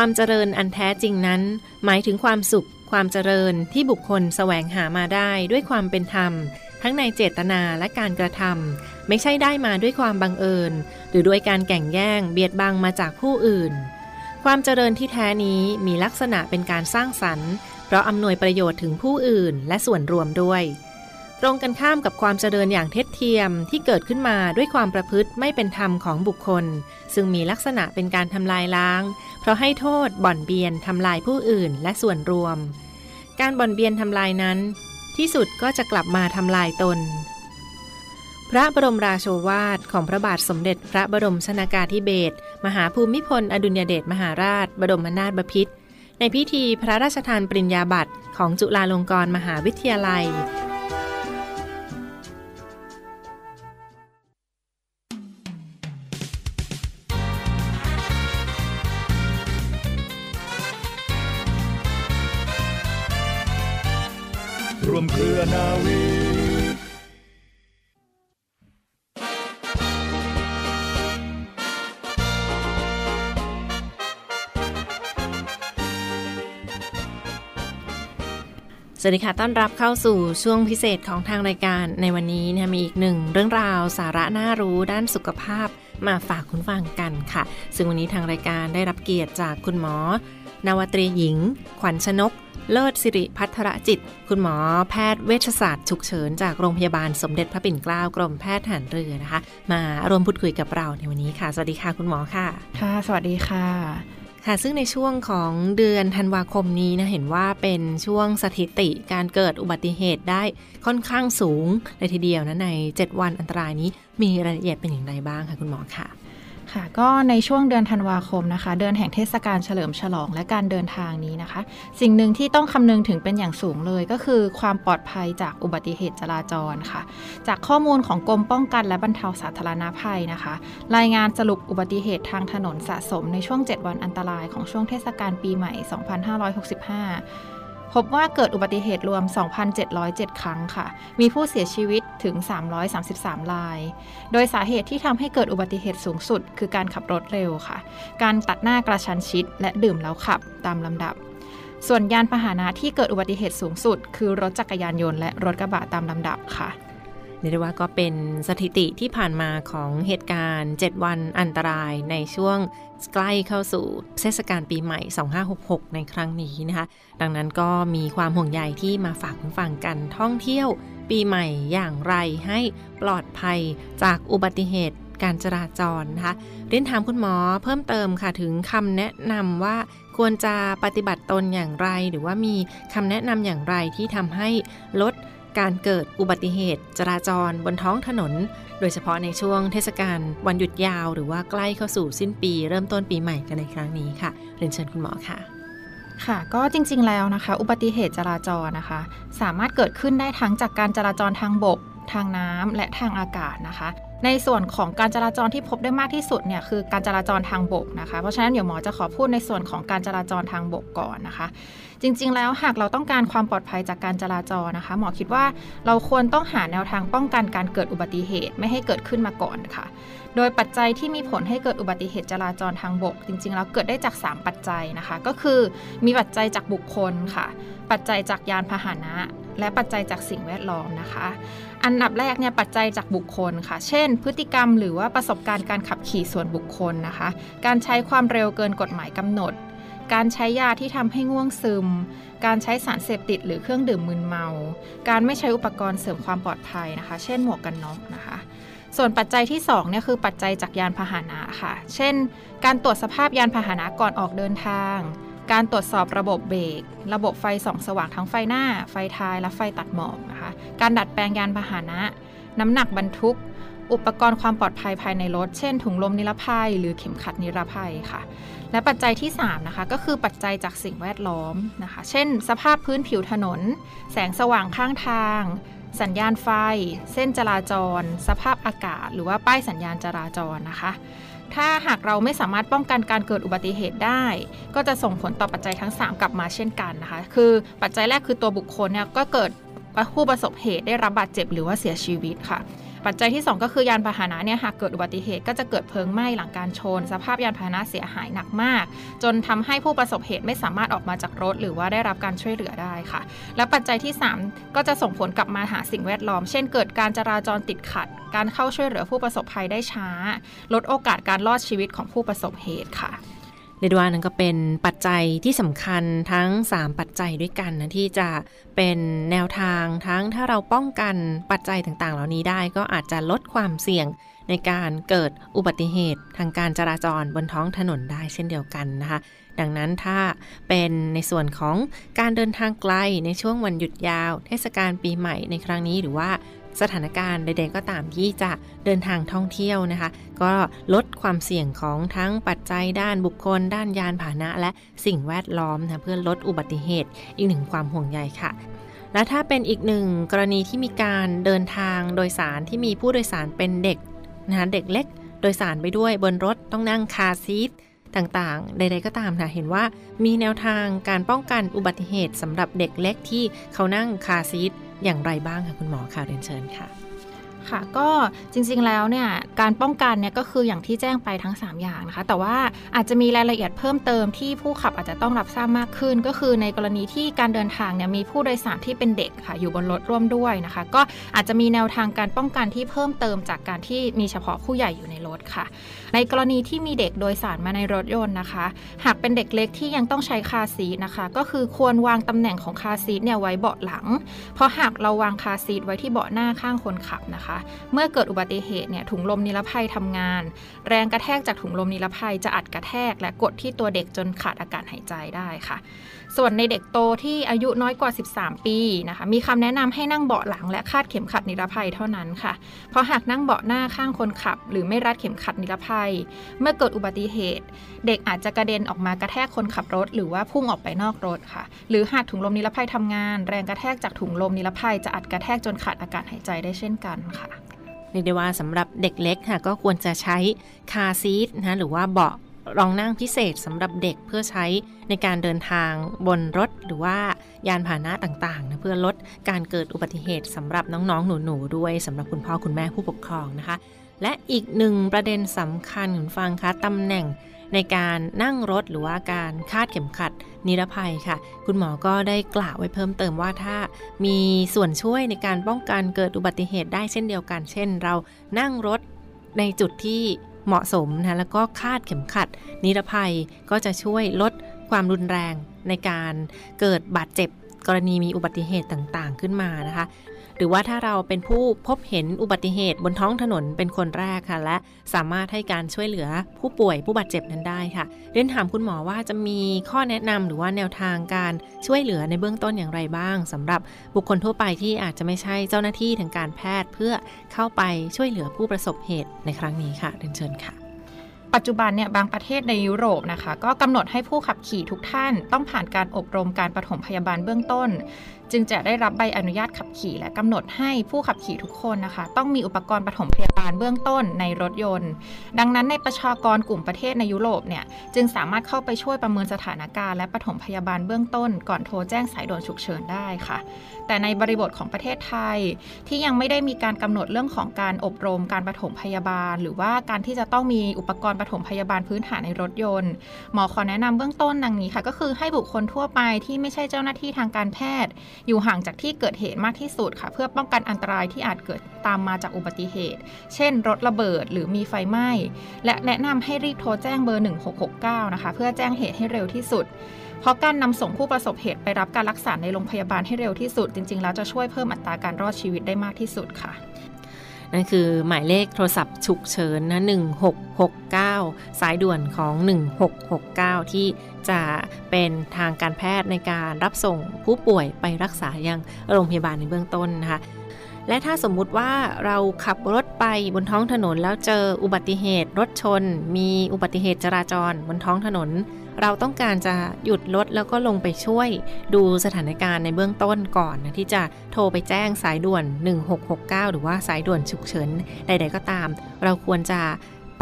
ความเจริญอันแท้จริงนั้น หมายถึงความสุข ความเจริญที่บุคคลแสวงหามาได้ด้วยความเป็นธรรม ทั้งในเจตนาและการกระทำไม่ใช่ได้มาด้วยความบังเอิญ หรือด้วยการแก่งแย่งเบียดบังมาจากผู้อื่น ความเจริญที่แท้นี้มีลักษณะเป็นการสร้างสรรค์ เพราะอำนวยประโยชน์ถึงผู้อื่นและส่วนรวมด้วย ตรงกันข้ามกับความเจริญอย่างเท็จเทียมที่เกิดขึ้นมาด้วยความประพฤติไม่เป็นธรรมของบุคคล ซึ่งมีลักษณะเป็นการทำลายล้าง เพราะให้โทษบ่อนเบียนทำลายผู้อื่นและส่วนรวม การบ่อนเบียนทำลายนั้น ที่สุดก็จะกลับมาทำลายตน พระบรมราโชวาทของพระบาทสมเด็จพระบรมชนากาธิเบศรมหาภูมิพล อดุลยเดชมหาราช บรมนาถบพิตรในพิธีพระราชทานปริญญาบัตรของจุฬาลงกรณ์มหาวิทยาลัย รวมเครือนาวีสวัสดีค่ะ ต้อนรับเข้าสู่ช่วงพิเศษของทางรายการในวันนี้นะมีอีกหนึ่งเรื่องราวสาระน่ารู้ด้านสุขภาพมาฝากคุณฟังกันค่ะ ซึ่งวันนี้ทางรายการได้รับเกียรติจากคุณหมอ นาวตรีหญิง ขวัญชนก เลิศสิริพัทรจิต คุณหมอแพทย์เวชศาสตร์ฉุกเฉินจากโรงพยาบาลสมเด็จพระปิ่นเกล้ากรมแพทย์ทหารเรือนะคะ มาร่วมพูดคุยกับเราในวันนี้ค่ะ สวัสดีค่ะคุณหมอค่ะ ค่ะ สวัสดีค่ะค่ะซึ่งในช่วงของเดือนธันวาคมนี้นะเห็นว่าเป็นช่วงสถิติการเกิดอุบัติเหตุได้ค่อนข้างสูงเลยทีเดียวนะใน 7 วันอันตรายนี้มีรายละเอียดเป็นอย่างไรบ้างคะคุณหมอค่ะ ค่ะก็ในช่วงเดือนธันวาคมนะคะ เดือนแห่งเทศกาลเฉลิมฉลองและการเดินทางนี้นะคะ สิ่งหนึ่งที่ต้องคำนึงถึงเป็นอย่างสูงเลยก็คือความปลอดภัยจากอุบัติเหตุจราจรค่ะ จากข้อมูลของกรมป้องกันและบรรเทาสาธารณภัยนะคะ รายงานสรุปอุบัติเหตุทางถนนสะสมในช่วง 7 วันอันตรายของช่วงเทศกาลปีใหม่ 2565 พบว่าเกิดอุบัติเหตุรวม 2,707 ครั้งค่ะ มีผู้เสียชีวิตถึง 333 ราย โดยสาเหตุที่ทำให้เกิดอุบัติเหตุสูงสุด คือการขับรถเร็วค่ะ การตัดหน้ากระชันชิด และดื่มแล้วขับตามลำดับ ส่วนยานพาหนะที่เกิดอุบัติเหตุสูงสุด คือรถจักรยานยนต์และรถกระบะตามลำดับค่ะ เรียกว่าก็เป็นสถิติที่ผ่านมาของเหตุการณ์ 7 วันอันตรายในช่วงใกล้เข้าสู่เทศกาลปีใหม่ 2566 ในครั้งนี้นะคะ ดังนั้นก็มีความห่วงใยที่มาฝากคุณฟังกันท่องเที่ยวปีใหม่อย่างไรให้ปลอดภัยจากอุบัติเหตุการจราจรนะคะเรียนถามคุณหมอเพิ่มเติมค่ะถึงคำแนะนำว่าควรจะปฏิบัติตนอย่างไร หรือว่ามีคำแนะนำอย่างไรที่ทำให้ลด การเกิดอุบัติเหตุ จราจรบนท้องถนน โดยเฉพาะในช่วงเทศกาลวันหยุดยาวหรือว่าใกล้เข้าสู่สิ้นปี เริ่มต้นปีใหม่กันในครั้งนี้ค่ะ เรียนเชิญคุณหมอค่ะค่ะก็จริงๆแล้วนะคะ อุบัติเหตุจราจรนะคะ สามารถเกิดขึ้นได้ทั้งจากการจราจรทางบก ทางน้ำและทางอากาศนะคะ ในส่วนของการจราจรที่พบได้มากที่สุดเนี่ยคือการจราจรทางบกนะคะ เพราะฉะนั้นเดี๋ยวหมอจะขอพูดในส่วนของการจราจรทางบกก่อนนะคะ จริง ๆ แล้วหากเราต้องการความปลอดภัยจากการจราจรนะคะ หมอคิดว่าเราควรต้องหาแนวทางป้องกันการเกิดอุบัติเหตุไม่ให้เกิดขึ้นมาก่อนค่ะ โดยปัจจัยที่มีผลให้เกิดอุบัติเหตุจราจรทางบก จริง ๆ แล้วเกิดได้จาก 3 ปัจจัยนะคะ ก็คือมีปัจจัยจากบุคคลค่ะ ปัจจัยจากยานพาหนะและปัจจัยจากสิ่งแวดล้อมนะคะ อันดับแรกเนี่ยปัจจัยจากบุคคลค่ะ เช่น พฤติกรรมหรือว่าประสบการณ์การขับขี่ส่วนบุคคลนะคะ การใช้ความเร็วเกินกฎหมายกำหนด การใช้ยาที่ทำให้ง่วงซึม การใช้สารเสพติดหรือเครื่องดื่มมึนเมา การไม่ใช้อุปกรณ์เสริมความปลอดภัยนะคะ เช่นหมวกกันน็อกนะคะส่วนปัจจัยที่2เนี่ยคือปัจจัยจากยานพาหนะค่ะ เช่น การตรวจสภาพยานพาหนะก่อนออกเดินทาง การตรวจสอบระบบเบรก ระบบไฟส่องสว่างทั้งไฟหน้า ไฟท้าย และไฟตัดหมอกนะ การดัดแปลงยานพาหนะ น้ำหนักบรรทุก อุปกรณ์ความปลอดภัยภายในรถ เช่น ถุงลมนิรภัย หรือเข็มขัดนิรภัยค่ะ และปัจจัยที่ 3 นะคะ ก็คือปัจจัยจากสิ่งแวดล้อมนะคะ เช่น สภาพพื้นผิวถนน แสงสว่างข้างทาง สัญญาณไฟ เส้นจราจร สภาพอากาศ หรือว่าป้ายสัญญาณจราจรนะคะถ้าหากเราไม่สามารถป้องกันการเกิดอุบัติเหตุได้ ก็จะส่งผลต่อปัจจัยทั้ง 3 กลับมาเช่นกันนะคะ คือปัจจัยแรกคือตัวบุคคลเนี่ยก็เกิด ผู้ประสบเหตุได้รับบาดเจ็บหรือว่าเสียชีวิตค่ะ ปัจจัยที่ 2 ก็คือยานพาหนะเนี่ยหากเกิดอุบัติเหตุก็จะเกิดเพลิงไหม้หลังการชน สภาพยานพาหนะเสียหายหนักมาก จนทำให้ผู้ประสบเหตุไม่สามารถออกมาจากรถ หรือว่าได้รับการช่วยเหลือได้ค่ะ และปัจจัยที่ 3 ก็จะส่งผลกลับมาหาสิ่งแวดล้อม เช่น เกิดการจราจรติดขัด การเข้าช่วยเหลือผู้ประสบภัยได้ช้า ลดโอกาสการรอดชีวิตของผู้ประสบเหตุค่ะ เรียกว่านั่นก็เป็นปัจจัยที่สำคัญทั้ง 3 ปัจจัยด้วยกันนะที่จะเป็นแนวทางทั้งถ้าเราป้องกันปัจจัยต่างๆ เหล่านี้ได้ก็อาจจะลดความเสี่ยงในการเกิดอุบัติเหตุทางการจราจรบนท้องถนนได้เช่นเดียวกันนะคะ ดังนั้นถ้าเป็นในส่วนของการเดินทางไกลในช่วงวันหยุดยาว เทศกาลปีใหม่ในครั้งนี้หรือว่า สถานการณ์ใดๆก็ตามที่จะเดินทางท่องเที่ยวนะคะ ก็ลดความเสี่ยงของทั้งปัจจัยด้านบุคคล ด้านยานพาหนะ และสิ่งแวดล้อมนะเพื่อลดอุบัติเหตุ อีกหนึ่งความห่วงใยค่ะและถ้าเป็นอีกหนึ่งกรณีที่มีการเดินทางโดยสารที่มีผู้โดยสารเป็นเด็กนะคะเด็กเล็ก โดยสารไปด้วยบนรถต้องนั่งคาซีทต่างๆ ใด ๆ ก็ตามค่ะเห็นว่ามีแนวทางการป้องกันอุบัติเหตุสำหรับเด็กเล็กที่เขานั่งคาซีท อย่างไรบ้างคะคุณหมอค่ะเรียนเชิญค่ะค่ะก็จริงๆแล้วเนี่ยการป้องกันเนี่ยก็คืออย่างที่แจ้งไปทั้ง 3 อย่างนะคะ แต่ว่าอาจจะมีรายละเอียดเพิ่มเติมที่ผู้ขับอาจจะต้องรับทราบมากขึ้น ก็คือในกรณีที่การเดินทางเนี่ยมีผู้โดยสารที่เป็นเด็กค่ะอยู่บนรถร่วมด้วยนะคะ ก็อาจจะมีแนวทางการป้องกันที่เพิ่มเติมจากการที่มีเฉพาะผู้ใหญ่อยู่ในรถค่ะ ในกรณีที่มีเด็กโดยสารมาในรถยนต์นะคะ หากเป็นเด็กเล็กที่ยังต้องใช้คาซีทนะคะ ก็คือควรวางตำแหน่งของคาซีทเนี่ยไว้เบาะหลัง เพราะหากเราวางคาซีทไว้ที่เบาะหน้าข้างคนขับนะคะ เมื่อเกิดอุบัติเหตุเนี่ยถุงลมนิรภัยทำงาน แรงกระแทกจากถุงลมนิรภัยจะอัดกระแทก และกดที่ตัวเด็กจนขาดอากาศหายใจได้ค่ะ ส่วนในเด็กโตที่อายุน้อยกว่า 13 ปีนะคะ มีคำแนะนำให้นั่งเบาะหลังและคาดเข็มขัดนิรภัยเท่านั้นค่ะ เพราะหากนั่งเบาะหน้าข้างคนขับ หรือไม่รัดเข็มขัดนิรภัย เมื่อเกิดอุบัติเหตุ เด็กอาจจะกระเด็นออกมากระแทกคนขับรถ หรือว่าพุ่งออกไปนอกรถค่ะ หรือหากถุงลมนิรภัยทำงาน แรงกระแทกจากถุงลมนิรภัยจะอัดกระแทกจนขาดอากาศหายใจได้เช่นกันค่ะเรียกได้ว่าสำหรับเด็กเล็กค่ะก็ควรจะใช้คาซีทนะหรือว่าเบาะ รองนั่งพิเศษสำหรับเด็กเพื่อใช้ในการเดินทางบนรถหรือว่ายานพาหนะต่างๆนะเพื่อลดการเกิดอุบัติเหตุสำหรับน้องๆ หนูๆ ด้วยสำหรับคุณพ่อคุณแม่ผู้ปกครองนะคะ และอีกหนึ่งประเด็นสำคัญคุณฟังคะตำแหน่งในการนั่งรถหรือว่าการคาดเข็มขัดนิรภัยค่ะ คุณหมอก็ได้กล่าวไว้เพิ่มเติมว่าถ้ามีส่วนช่วยในการป้องกันเกิดอุบัติเหตุได้เช่นเดียวกัน เช่น เรานั่งรถในจุดที่ เหมาะสมนะแล้วก็คาดเข็มขัด นิรภัยก็จะช่วยลดความรุนแรงในการเกิดบาดเจ็บกรณีมีอุบัติเหตุต่างๆ ขึ้นมานะคะ หรือว่าถ้าเราเป็นผู้พบเห็นอุบัติเหตุบนท้องถนนเป็นคนแรกค่ะ และสามารถให้การช่วยเหลือผู้ป่วยผู้บาดเจ็บนั้นได้ค่ะเรียนถามคุณหมอว่าจะมีข้อแนะนำหรือว่าแนวทางการช่วยเหลือในเบื้องต้นอย่างไรบ้างสำหรับบุคคลทั่วไปที่อาจจะไม่ใช่เจ้าหน้าที่ทางการแพทย์เพื่อเข้าไปช่วยเหลือผู้ประสบเหตุในครั้งนี้ค่ะเรียนเชิญค่ะปัจจุบันเนี่ยบางประเทศในยุโรปนะคะ ก็กำหนดให้ผู้ขับขี่ทุกท่านต้องผ่านการอบรมการปฐมพยาบาลเบื้องต้น จึงจะได้รับใบอนุญาตขับขี่ และกำหนดให้ผู้ขับขี่ทุกคนนะคะ ต้องมีอุปกรณ์ปฐมพยาบาลเบื้องต้นในรถยนต์ ดังนั้นในประชากรกลุ่มประเทศในยุโรปเนี่ยจึงสามารถเข้าไปช่วยประเมินสถานการณ์และปฐมพยาบาลเบื้องต้น ก่อนโทรแจ้งสายด่วนฉุกเฉินได้ค่ะ แต่ในบริบทของประเทศไทย ที่ยังไม่ได้มีการกำหนดเรื่องของการอบรมการปฐมพยาบาล หรือว่าการที่จะต้องมีอุปกรณ์ปฐมพยาบาลพื้นฐานในรถยนต์ หมอขอแนะนำเบื้องต้นดังนี้ค่ะ ก็คือให้บุคคลทั่วไปที่ไม่ใช่เจ้าหน้าที่ทางการแพทย์อยู่ห่างจากที่เกิดเหตุมากที่สุดค่ะ เพื่อป้องกันอันตรายที่อาจเกิดตามมาจากอุบัติเหตุ เช่น รถระเบิดหรือมีไฟไหม้ และแนะนำให้รีบโทรแจ้งเบอร์ 1669 นะคะ เพื่อแจ้งเหตุให้เร็วที่สุดเพราะการนำส่งผู้ประสบเหตุไปรับการรักษาในโรงพยาบาลให้เร็วที่สุด จริง ๆ แล้วจะช่วยเพิ่มอัตราการรอดชีวิตได้มากที่สุดค่ะ นั่นคือหมายเลขโทรศัพท์ฉุกเฉินนะ1669 สายด่วนของ 1669 ที่จะเป็นทางการแพทย์ในการรับส่งผู้ป่วยไปรักษายังโรงพยาบาลในเบื้องต้นนะคะและถ้าสมมุติว่าเราขับรถไปบนท้องถนนแล้วเจออุบัติเหตุรถชน มีอุบัติเหตุจราจรบนท้องถนน เราต้องการจะหยุดรถแล้วก็ลงไปช่วยดูสถานการณ์ในเบื้องต้นก่อนนะที่จะโทรไปแจ้งสายด่วน 1669 หรือว่าสายด่วนฉุกเฉินใด ๆ ก็ตาม เราควรจะ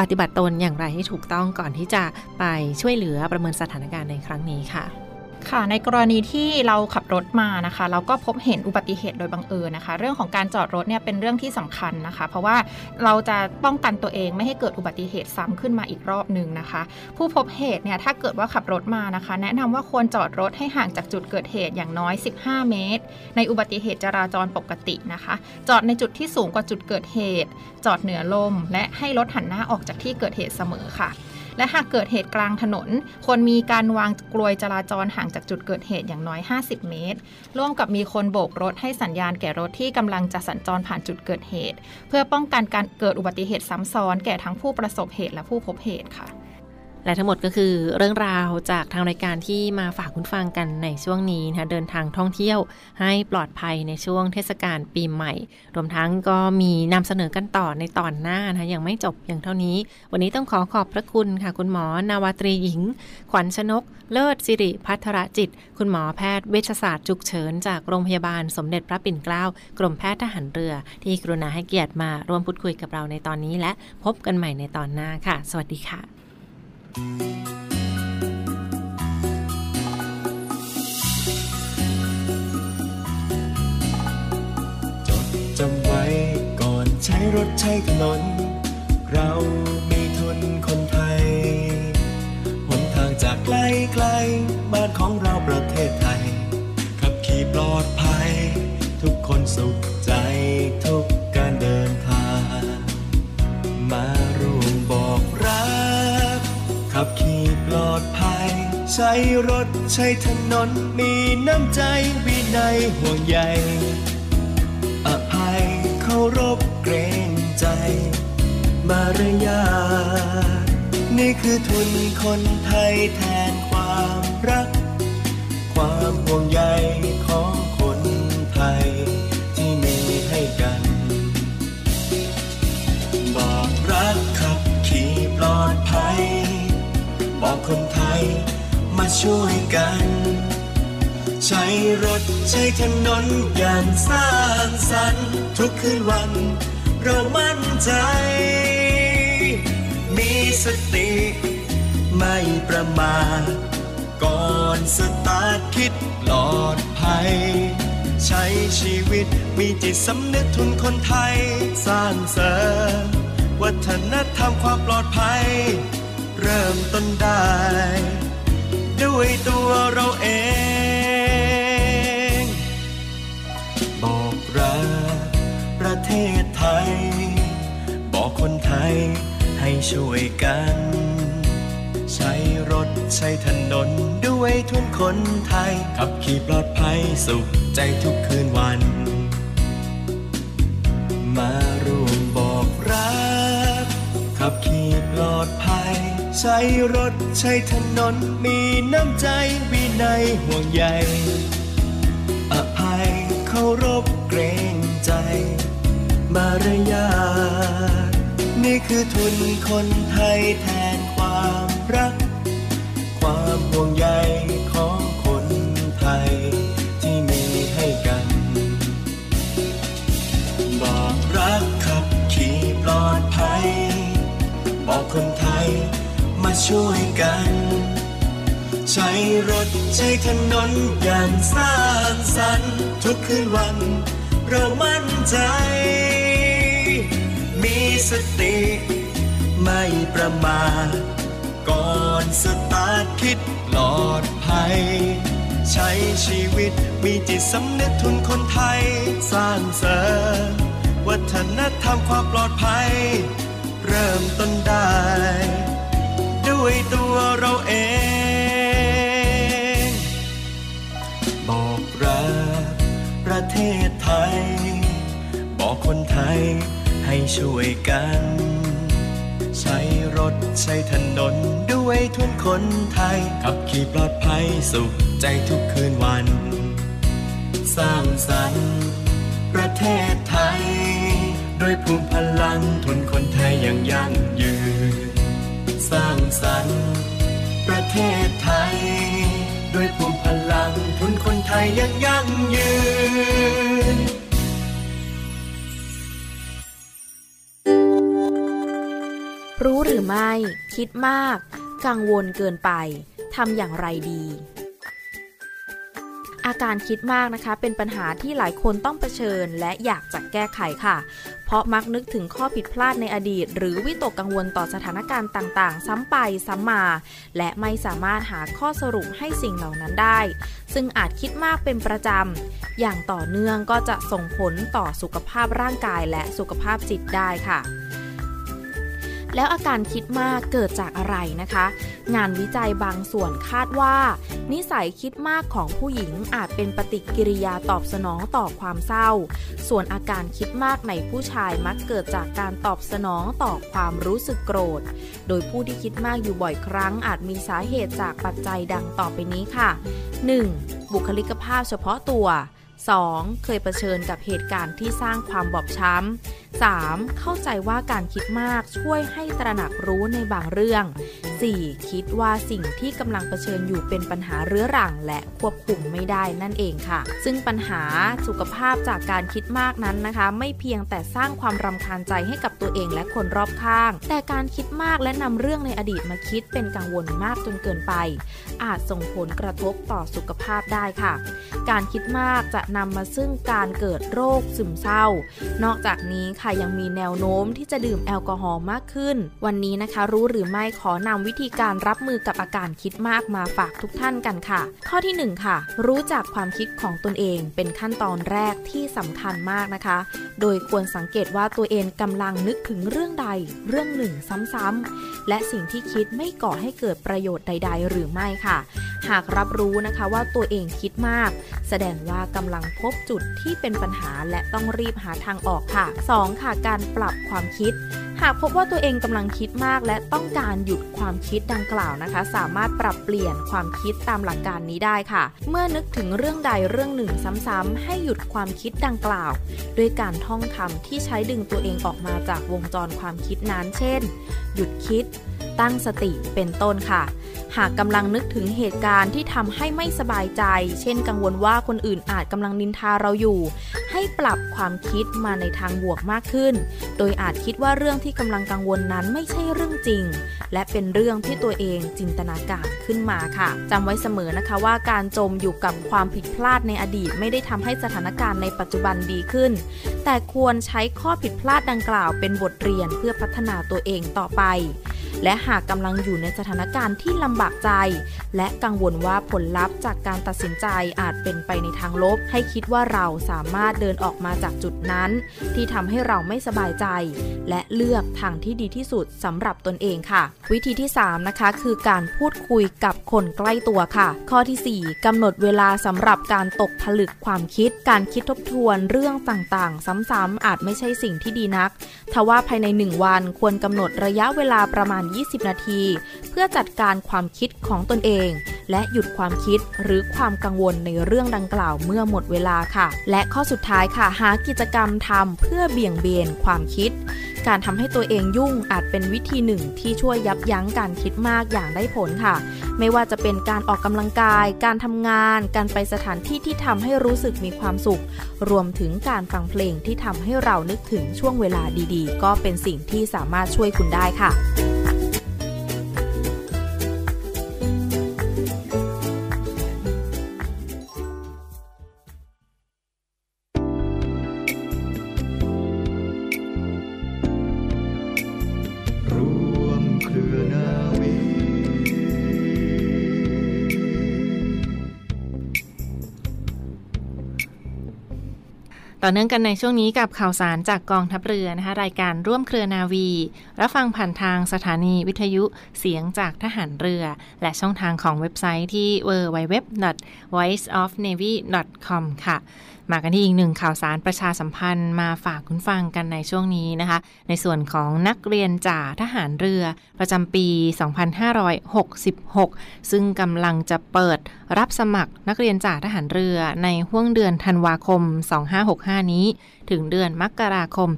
ปฏิบัติตนอย่างไรให้ถูกต้องก่อนที่จะไปช่วยเหลือประเมินสถานการณ์ในครั้งนี้ค่ะ ค่ะในกรณีที่เราขับรถมานะคะ เราก็พบเห็นอุบัติเหตุโดยบังเอิญนะคะ เรื่องของการจอดรถเนี่ยเป็นเรื่องที่สำคัญนะคะ เพราะว่าเราจะป้องกันตัวเองไม่ให้เกิดอุบัติเหตุซ้ำขึ้นมาอีกรอบหนึ่งนะคะ ผู้พบเหตุเนี่ยถ้าเกิดว่าขับรถมานะคะ แนะนำว่าควรจอดรถให้ห่างจากจุดเกิดเหตุอย่างน้อย 15 เมตร ในอุบัติเหตุจราจรปกตินะคะ จอดในจุดที่สูงกว่าจุดเกิดเหตุ จอดเหนือลม และให้รถหันหน้าออกจากที่เกิดเหตุเสมอค่ะ และหากเกิดเหตุกลางถนน ควรมีการวางกลวยจราจรห่างจากจุดเกิดเหตุอย่างน้อย 50 เมตร ร่วมกับมีคนโบกรถให้สัญญาณแก่รถที่กำลังจะสัญจรผ่านจุดเกิดเหตุ เพื่อป้องกันการเกิดอุบัติเหตุซ้ำซ้อนแก่ทั้งผู้ประสบเหตุและผู้พบเหตุค่ะ และทั้งหมดก็คือเรื่องราวจากทางรายการที่มาฝากคุณฟังกันในช่วงนี้นะคะเดินทางท่องเที่ยวให้ปลอดภัยในช่วงเทศกาลปีใหม่ รวมทั้งก็มีนำเสนอกันต่อในตอนหน้านะคะยังไม่จบอย่างเท่านี้ วันนี้ต้องขอขอบพระคุณค่ะ คุณหมอนาวาตรีหญิง ขวัญชนก เลิศสิริพัทรจิต คุณหมอแพทย์เวชศาสตร์ฉุกเฉินจากโรงพยาบาลสมเด็จพระปิ่นเกล้ากรมแพทย์ทหารเรือ ที่กรุณาให้เกียรติมาร่วมพูดคุยกับเราในตอนนี้ และพบกันใหม่ในตอนหน้าค่ะ สวัสดีค่ะ จดจำไว้ก่อนใช้รถใช้ถนน เรามีทุนคนไทย หนทางจากไกลไกลบ้านของเราประเทศไทย ขับขี่ปลอดภัย ทุกคนสุข ใช้รถใช้ถนนมีน้ำใจวินัยห่วงใยอภัยเคารพเกรงใจ มารยาทนี่คือทุนคนไทยแทนความรัก ความห่วงใยของคนไทย ที่มีให้กัน บอกรักขับขี่ปลอดภัย บอกคนไทย มาช่วยกัน ใช้รถใช้ถนนอย่างสร้างสรรค์ทุกคืนวัน เรามั่นใจ มีสติ ไม่ประมาทก่อนสตาร์ทคิดปลอดภัย ใช้ชีวิตมีจิตสำนึกทุนคนไทย สร้างเสริมวัฒนธรรมความปลอดภัย เริ่มต้นได้ ด้วยตัวเราเอง บอกรักประเทศไทย บอกคนไทยให้ช่วยกัน ใช้รถใช้ถนนด้วยทุนคนไทย ขับขี่ปลอดภัยสุขใจทุกคืนวัน มา ใช้รถใช้ถนนมีน้ำใจวินัยห่วงใยอภัยเคารพเกรงใจ มารยาทนี่คือทุนคนไทยแทนความรัก ความห่วงใยของคนไทยที่มีให้กัน บอกรักขับขี่ปลอดภัย บอกคนไทย ช่วยกัน ใช้รถใช้ถนนอย่างสร้างสรรค์ทุกคืนวัน เรามั่นใจ มีสติไม่ประมาทก่อนสตาร์ทคิดปลอดภัย ใช้ชีวิตมีจิตสำนึกทุนคนไทย สร้างเสริมวัฒนธรรมความปลอดภัย เริ่มต้นได้ ด้วยตัวเราเอง บอกรักประเทศไทย บอกคนไทยให้ช่วยกัน ใช้รถใช้ถนนด้วยทุนคนไทย ขับขี่ปลอดภัยสุขใจทุกคืนวัน สร้างสรรค์ประเทศไทย ด้วยภูมิพลังทุนคนไทยอย่างยั่งยืน สร้างสรรค์ประเทศไทย ด้วยภูมิพลังทนคนไทยอย่างยั่งยืนรู้หรือไม่ คิดมาก กังวลเกินไปทำอย่างไรดี อาการคิดมากนะคะ เป็นปัญหาที่หลายคนต้องเผชิญและอยากจะแก้ไขค่ะ ราะมักนึกถึงข้อผิดพลาดในอดีต หรือวิตกกังวลต่อสถานการณ์ต่างๆ ซ้ำไปซ้ำมา และไม่สามารถหาข้อสรุปให้สิ่งเหล่านั้นได้ ซึ่งอาจคิดมากเป็นประจำอย่างต่อเนื่องก็จะส่งผลต่อสุขภาพร่างกายและสุขภาพจิตได้ค่ะ แล้วอาการคิดมากเกิดจากอะไรนะคะ งานวิจัยบางส่วนคาดว่า นิสัยคิดมากของผู้หญิงอาจเป็นปฏิกิริยาตอบสนองต่อความเศร้า ส่วนอาการคิดมากในผู้ชายมักเกิดจากการตอบสนองต่อความรู้สึกโกรธ โดยผู้ที่คิดมากอยู่บ่อยครั้ง อาจมีสาเหตุจากปัจจัยดังต่อไปนี้ค่ะ 1. บุคลิกภาพเฉพาะตัว 2. เคยเผชิญกับเหตุการณ์ที่สร้างความบอบช้ำ 3. เข้าใจว่าการคิดมากช่วยให้ตระหนักรู้ในบางเรื่อง 4. คิดว่าสิ่งที่กำลังเผชิญอยู่เป็นปัญหาเรื้อรังและควบคุมไม่ได้นั่นเองค่ะ ซึ่งปัญหาสุขภาพจากการคิดมากนั้นนะคะ ไม่เพียงแต่สร้างความรำคาญใจให้กับตัวเองและคนรอบข้าง แต่การคิดมากและนำเรื่องในอดีตมาคิดเป็นกังวลมากจนเกินไป อาจส่งผลกระทบต่อสุขภาพได้ค่ะ การคิดมากจะนำมาซึ่งการเกิดโรคซึมเศร้า นอกจากนี้ค่ะยังมีแนวโน้มที่จะดื่มแอลกอฮอล์มากขึ้น วันนี้นะคะ รู้หรือไม่ขอนำวิธีการรับมือกับอาการคิดมากมาฝากทุกท่านกันค่ะ ข้อที่ 1 ค่ะ รู้จักความคิดของตนเอง เป็นขั้นตอนแรกที่สำคัญมากนะคะ โดยควรสังเกตว่าตัวเองกำลังนึกถึงเรื่องใดเรื่องหนึ่งซ้ำๆและสิ่งที่คิดไม่ก่อให้เกิดประโยชน์ใด ๆ หรือไม่ค่ะ หากรับรู้นะคะว่าตัวเองคิดมาก แสดงว่ากำลังพบจุดที่เป็นปัญหาและต้องรีบหาทางออกค่ะ 2. ค่ะการปรับความคิด หากพบว่าตัวเองกำลังคิดมาก และต้องการหยุดความคิดดังกล่าวนะคะ สามารถปรับเปลี่ยนความคิดตามหลักการนี้ได้ค่ะ เมื่อนึกถึงเรื่องใดเรื่องหนึ่งซ้ำๆให้หยุดความคิดดังกล่าว ด้วยการท่องคำที่ใช้ดึงตัวเองออกมาจากวงจรความคิดนั้น เช่น หยุดคิด ตั้งสติเป็นต้นค่ะ หากกำลังนึกถึงเหตุการณ์ที่ทำให้ไม่สบายใจ เช่นกังวลว่าคนอื่นอาจกำลังนินทาเราอยู่ ให้ปรับความคิดมาในทางบวกมากขึ้น โดยอาจคิดว่าเรื่องที่กำลังกังวลนั้นไม่ใช่เรื่องจริง และเป็นเรื่องที่ตัวเองจินตนาการขึ้นมาค่ะจำไว้เสมอนะคะว่าการจมอยู่กับความผิดพลาดในอดีต ไม่ได้ทำให้สถานการณ์ในปัจจุบันดีขึ้น แต่ควรใช้ข้อผิดพลาดดังกล่าวเป็นบทเรียนเพื่อพัฒนาตัวเองต่อไป และหากกำลังอยู่ในสถานการณ์ที่ลำบากใจ และกังวลว่าผลลัพธ์จากการตัดสินใจอาจเป็นไปในทางลบ ให้คิดว่าเราสามารถเดินออกมาจากจุดนั้น ที่ทำให้เราไม่สบายใจ และเลือกทางที่ดีที่สุดสำหรับตนเองค่ะ วิธีที่ 3 นะคะ คือการพูดคุยกับคนใกล้ตัวค่ะ ข้อที่ 4กำหนดเวลาสำหรับการตกผลึกความคิด การคิดทบทวนเรื่องต่างๆ ซ้ำๆอาจไม่ใช่สิ่งที่ดีนัก ทว่าภายใน 1 วันควรกำหนดระยะเวลาประมาณ20 นาที เพื่อจัดการความคิดของตนเอง และหยุดความคิดหรือความกังวลในเรื่องดังกล่าวเมื่อหมดเวลาค่ะ และข้อสุดท้ายค่ะ หากิจกรรมทำเพื่อเบี่ยงเบนความคิดการทำให้ตัวเองยุ่งอาจเป็นวิธีหนึ่งที่ช่วยยับยั้งการคิดมากอย่างได้ผลค่ะ ไม่ว่าจะเป็นการออกกำลังกาย การทำงาน การไปสถานที่ที่ทำให้รู้สึกมีความสุข รวมถึงการฟังเพลงที่ทำให้เรานึกถึงช่วงเวลาดีๆ ก็เป็นสิ่งที่สามารถช่วยคุณได้ค่ะ ต่อเนื่องกันในช่วงนี้กับข่าวสารจากกองทัพเรือนะคะรายการร่วมเครือนาวี รับฟังผ่านทางสถานีวิทยุเสียงจากทหารเรือ และช่องทางของเว็บไซต์ที่ www.voiceofnavy.com ค่ะ มากันที่อีกหนึ่งข่าวสารประชาสัมพันธ์มาฝากคุณฟังกันในช่วงนี้นะคะ ในส่วนของนักเรียนจ่าทหารเรือ ประจำปี 2566 ซึ่งกำลังจะเปิดรับสมัครนักเรียนจ่าทหารเรือในห่วงเดือนธันวาคม 2565นี้ ถึงเดือนมกราคม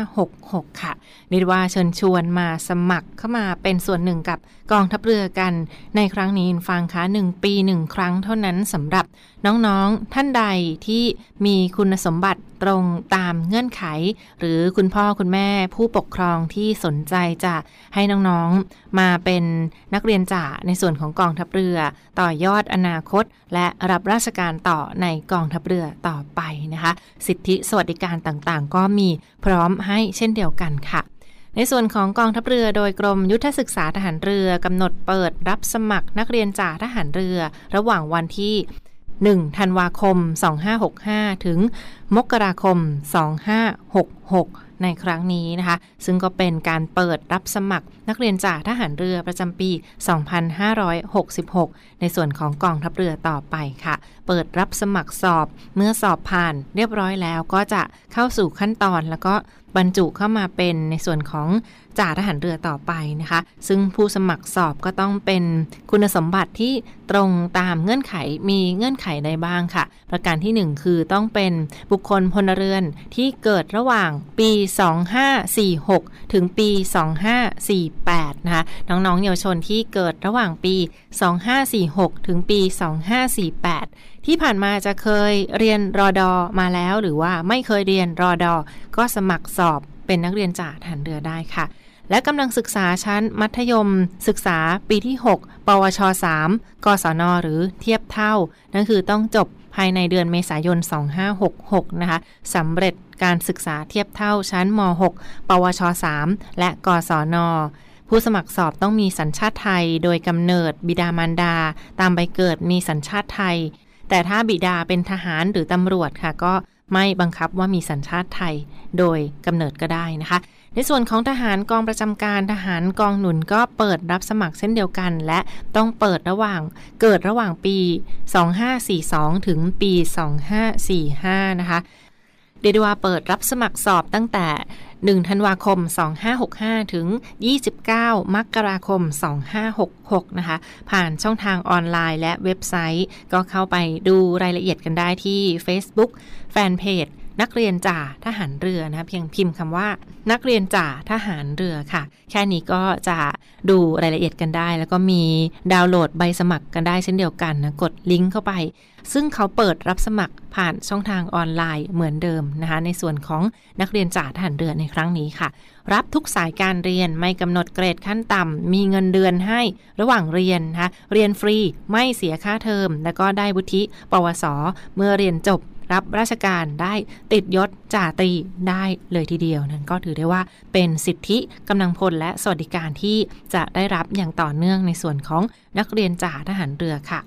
2566 ค่ะนิดว่าเชิญชวนมาสมัครเข้ามาเป็นส่วนหนึ่งกับกองทัพเรือกัน ในครั้งนี้ฟังคะหนึ่งปีหนึ่งครั้งเท่านั้นสำหรับน้องๆท่านใดที่มีคุณสมบัติตรงตามเงื่อนไข หรือคุณพ่อคุณแม่ผู้ปกครองที่สนใจจะให้น้องๆมาเป็นนักเรียนจ่าในส่วนของกองทัพเรือ ต่อยอดอนาคต และรับราชการต่อในกองทัพเรือต่อไปนะคะ สิทธิสวัสดิการต่างๆ ก็มีพร้อมให้เช่นเดียวกันค่ะ ในส่วนของกองทัพเรือโดยกรมยุทธศึกษาทหารเรือกำหนดเปิดรับสมัครนักเรียนจ่าทหารเรือ ระหว่างวันที่ 1 ธันวาคม 2565 ถึง มกราคม 2566 ในครั้งนี้นะคะ ซึ่งก็เป็นการเปิดรับสมัครนักเรียนจากทหารเรือประจำปี 2566 ในส่วนของกองทัพเรือต่อไปค่ะ เปิดรับสมัครสอบเมื่อสอบผ่านเรียบร้อยแล้วก็จะเข้าสู่ขั้นตอนแล้วก็บรรจุเข้ามาเป็นในส่วนของ จ่าทหารเรือต่อไปนะคะ ซึ่งผู้สมัครสอบก็ต้องเป็นคุณสมบัติที่ตรงตามเงื่อนไขมีเงื่อนไขใดบ้างค่ะ ประการที่ 1 คือต้องเป็นบุคคลพลเรือนที่เกิดระหว่างปี 2546 ถึงปี 2548 นะคะ น้องๆเยาวชนที่เกิดระหว่างปี 2546 ถึงปี 2548ที่ผ่านมาจะเคยเรียนรอดอมาแล้ว หรือว่าไม่เคยเรียนรอดอก็สมัครสอบเป็นนักเรียนจ่าทหารเรือได้ค่ะ และกำลังศึกษาชั้นมัธยม ศึกษาปีที่ 6 ปวช 3 กศน หรือเทียบเท่า นั่นคือต้องจบภายในเดือนเมษายน 2566 นะคะสำเร็จการศึกษาเทียบเท่าชั้นม 6 ปวช 3 และกศน ผู้สมัครสอบต้องมีสัญชาติไทย โดยกำเนิดบิดามารดา ตามใบเกิดมีสัญชาติไทย แต่ถ้าบิดาเป็นทหารหรือตำรวจค่ะก็ไม่บังคับว่ามีสัญชาติไทย โดยกำเนิดก็ได้นะคะ ในส่วนของทหารกองประจำการทหารกองหนุนก็เปิดรับสมัครเช่นเดียวกัน และต้องเปิดระหว่างเกิดระหว่างปี 2542 ถึงปี 2545 นะคะเดดว่าเปิดรับสมัครสอบตั้งแต่ 1 ธันวาคม 2565 ถึง 29 มกราคม 2566 นะคะ ผ่านช่องทางออนไลน์และเว็บไซต์ ก็เข้าไปดูรายละเอียดกันได้ที่ Facebook แฟ นักเรียนจ่าทหารเรือนะเพียงพิมพ์คำว่า นักเรียนจ่าทหารเรือค่ะ แค่นี้ก็จะดูรายละเอียดกันได้ แล้วก็มีดาวน์โหลดใบสมัครกันได้เช่นเดียวกันนะกดลิงก์เข้าไป ซึ่งเขาเปิดรับสมัครผ่านช่องทางออนไลน์เหมือนเดิมนะคะในส่วนของนักเรียนจ่าทหารเรือในครั้งนี้ค่ะ รับทุกสายการเรียนไม่กำหนดเกรดขั้นต่ำมีเงินเดือนให้ระหว่างเรียนนะคะเรียนฟรีไม่เสียค่าเทอม แล้วก็ได้วุฒิ ปวส เมื่อเรียนจบ รับราชการได้ติดยศจ่าตรีได้เลยทีเดียวนั้นก็ถือได้ว่าเป็นสิทธิกำลังพลและสวัสดิการที่จะได้รับอย่างต่อเนื่องในส่วนของนักเรียนจ่าทหารเรือค่ะ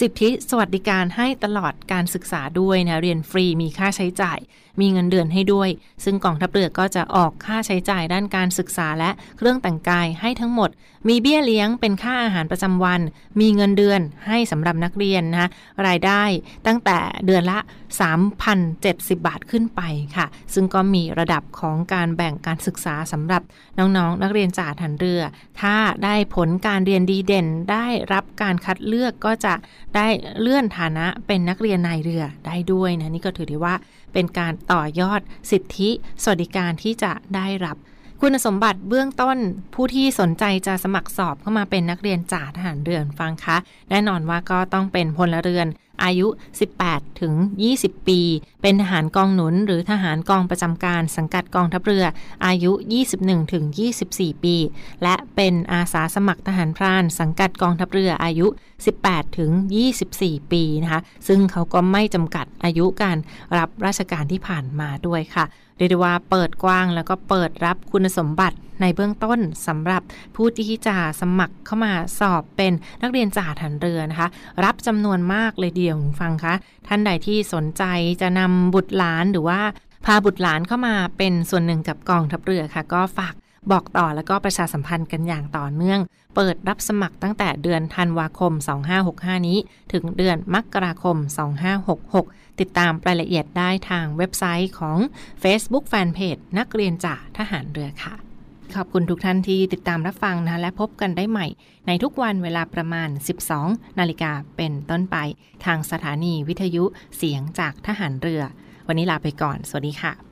สิทธิสวัสดิการให้ตลอดการศึกษาด้วยนะเรียนฟรีมีค่าใช้จ่ายมีเงินเดือนให้ด้วย ซึ่งกองทัพเรือก็จะออกค่าใช้จ่ายด้านการศึกษาและเครื่องแต่งกายให้ทั้งหมด มีเบี้ยเลี้ยงเป็นค่าอาหารประจำวัน มีเงินเดือนให้สำหรับนักเรียนนะรายได้ตั้งแต่เดือนละ 3,070 บาทขึ้นไปค่ะ ซึ่งก็มีระดับของการแบ่งการศึกษาสำหรับน้องๆนนักเรียนจ่าทันเรือ ถ้าได้ผลการเรียนดีเด่นได้รับการคัดเลือกก็จะได้เลื่อนฐานะเป็นนักเรียนนายเรือได้ด้วยนะนี่ก็ถือได้ว่า เป็นการต่อยอดสิทธิสวัสดิการที่จะได้รับ คุณสมบัติเบื้องต้นผู้ที่สนใจจะสมัครสอบเข้ามาเป็นนักเรียนจ่าทหารเรือนฟังคะ แน่นอนว่าก็ต้องเป็นพลเรือนอายุ 18 ถึง 20 ปี เป็นทหารกองหนุนหรือทหารกองประจำการสังกัดกองทัพเรือ อายุ 21 ถึง 24 ปี และเป็นอาสาสมัครทหารพราน สังกัดกองทัพเรืออายุ 18 ถึง 24 ปีนะคะ ซึ่งเขาก็ไม่จำกัดอายุการรับราชการที่ผ่านมาด้วยค่ะ เรียกได้ว่าเปิดกว้างแล้วก็เปิดรับคุณสมบัติในเบื้องต้นสำหรับผู้ที่จะสมัครเข้ามาสอบเป็นนักเรียนจ่าทันเรือนะคะ รับจำนวนมากเลยเดียวฟังคะท่านใดที่สนใจจะนำบุตรหลานหรือว่าพาบุตรหลานเข้ามาเป็นส่วนหนึ่งกับกองทัพเรือค่ะ ก็ฝากบอกต่อแล้วก็ประชาสัมพันธ์กันอย่างต่อเนื่อง เปิดรับสมัครตั้งแต่เดือนธันวาคม 2565 นี้ ถึงเดือนมกราคม 2566 ติดตามรายละเอียดได้ทางเว็บไซต์ของ Facebook Fanpage นักเรียนจ่าทหารเรือค่ะ ขอบคุณทุกท่านที่ติดตามรับฟังนะและพบกันได้ใหม่ ในทุกวันเวลาประมาณ 12 นาฬิกาเป็นต้นไป ทางสถานีวิทยุเสียงจากทหารเรือ วันนี้ลาไปก่อน สวัสดีค่ะ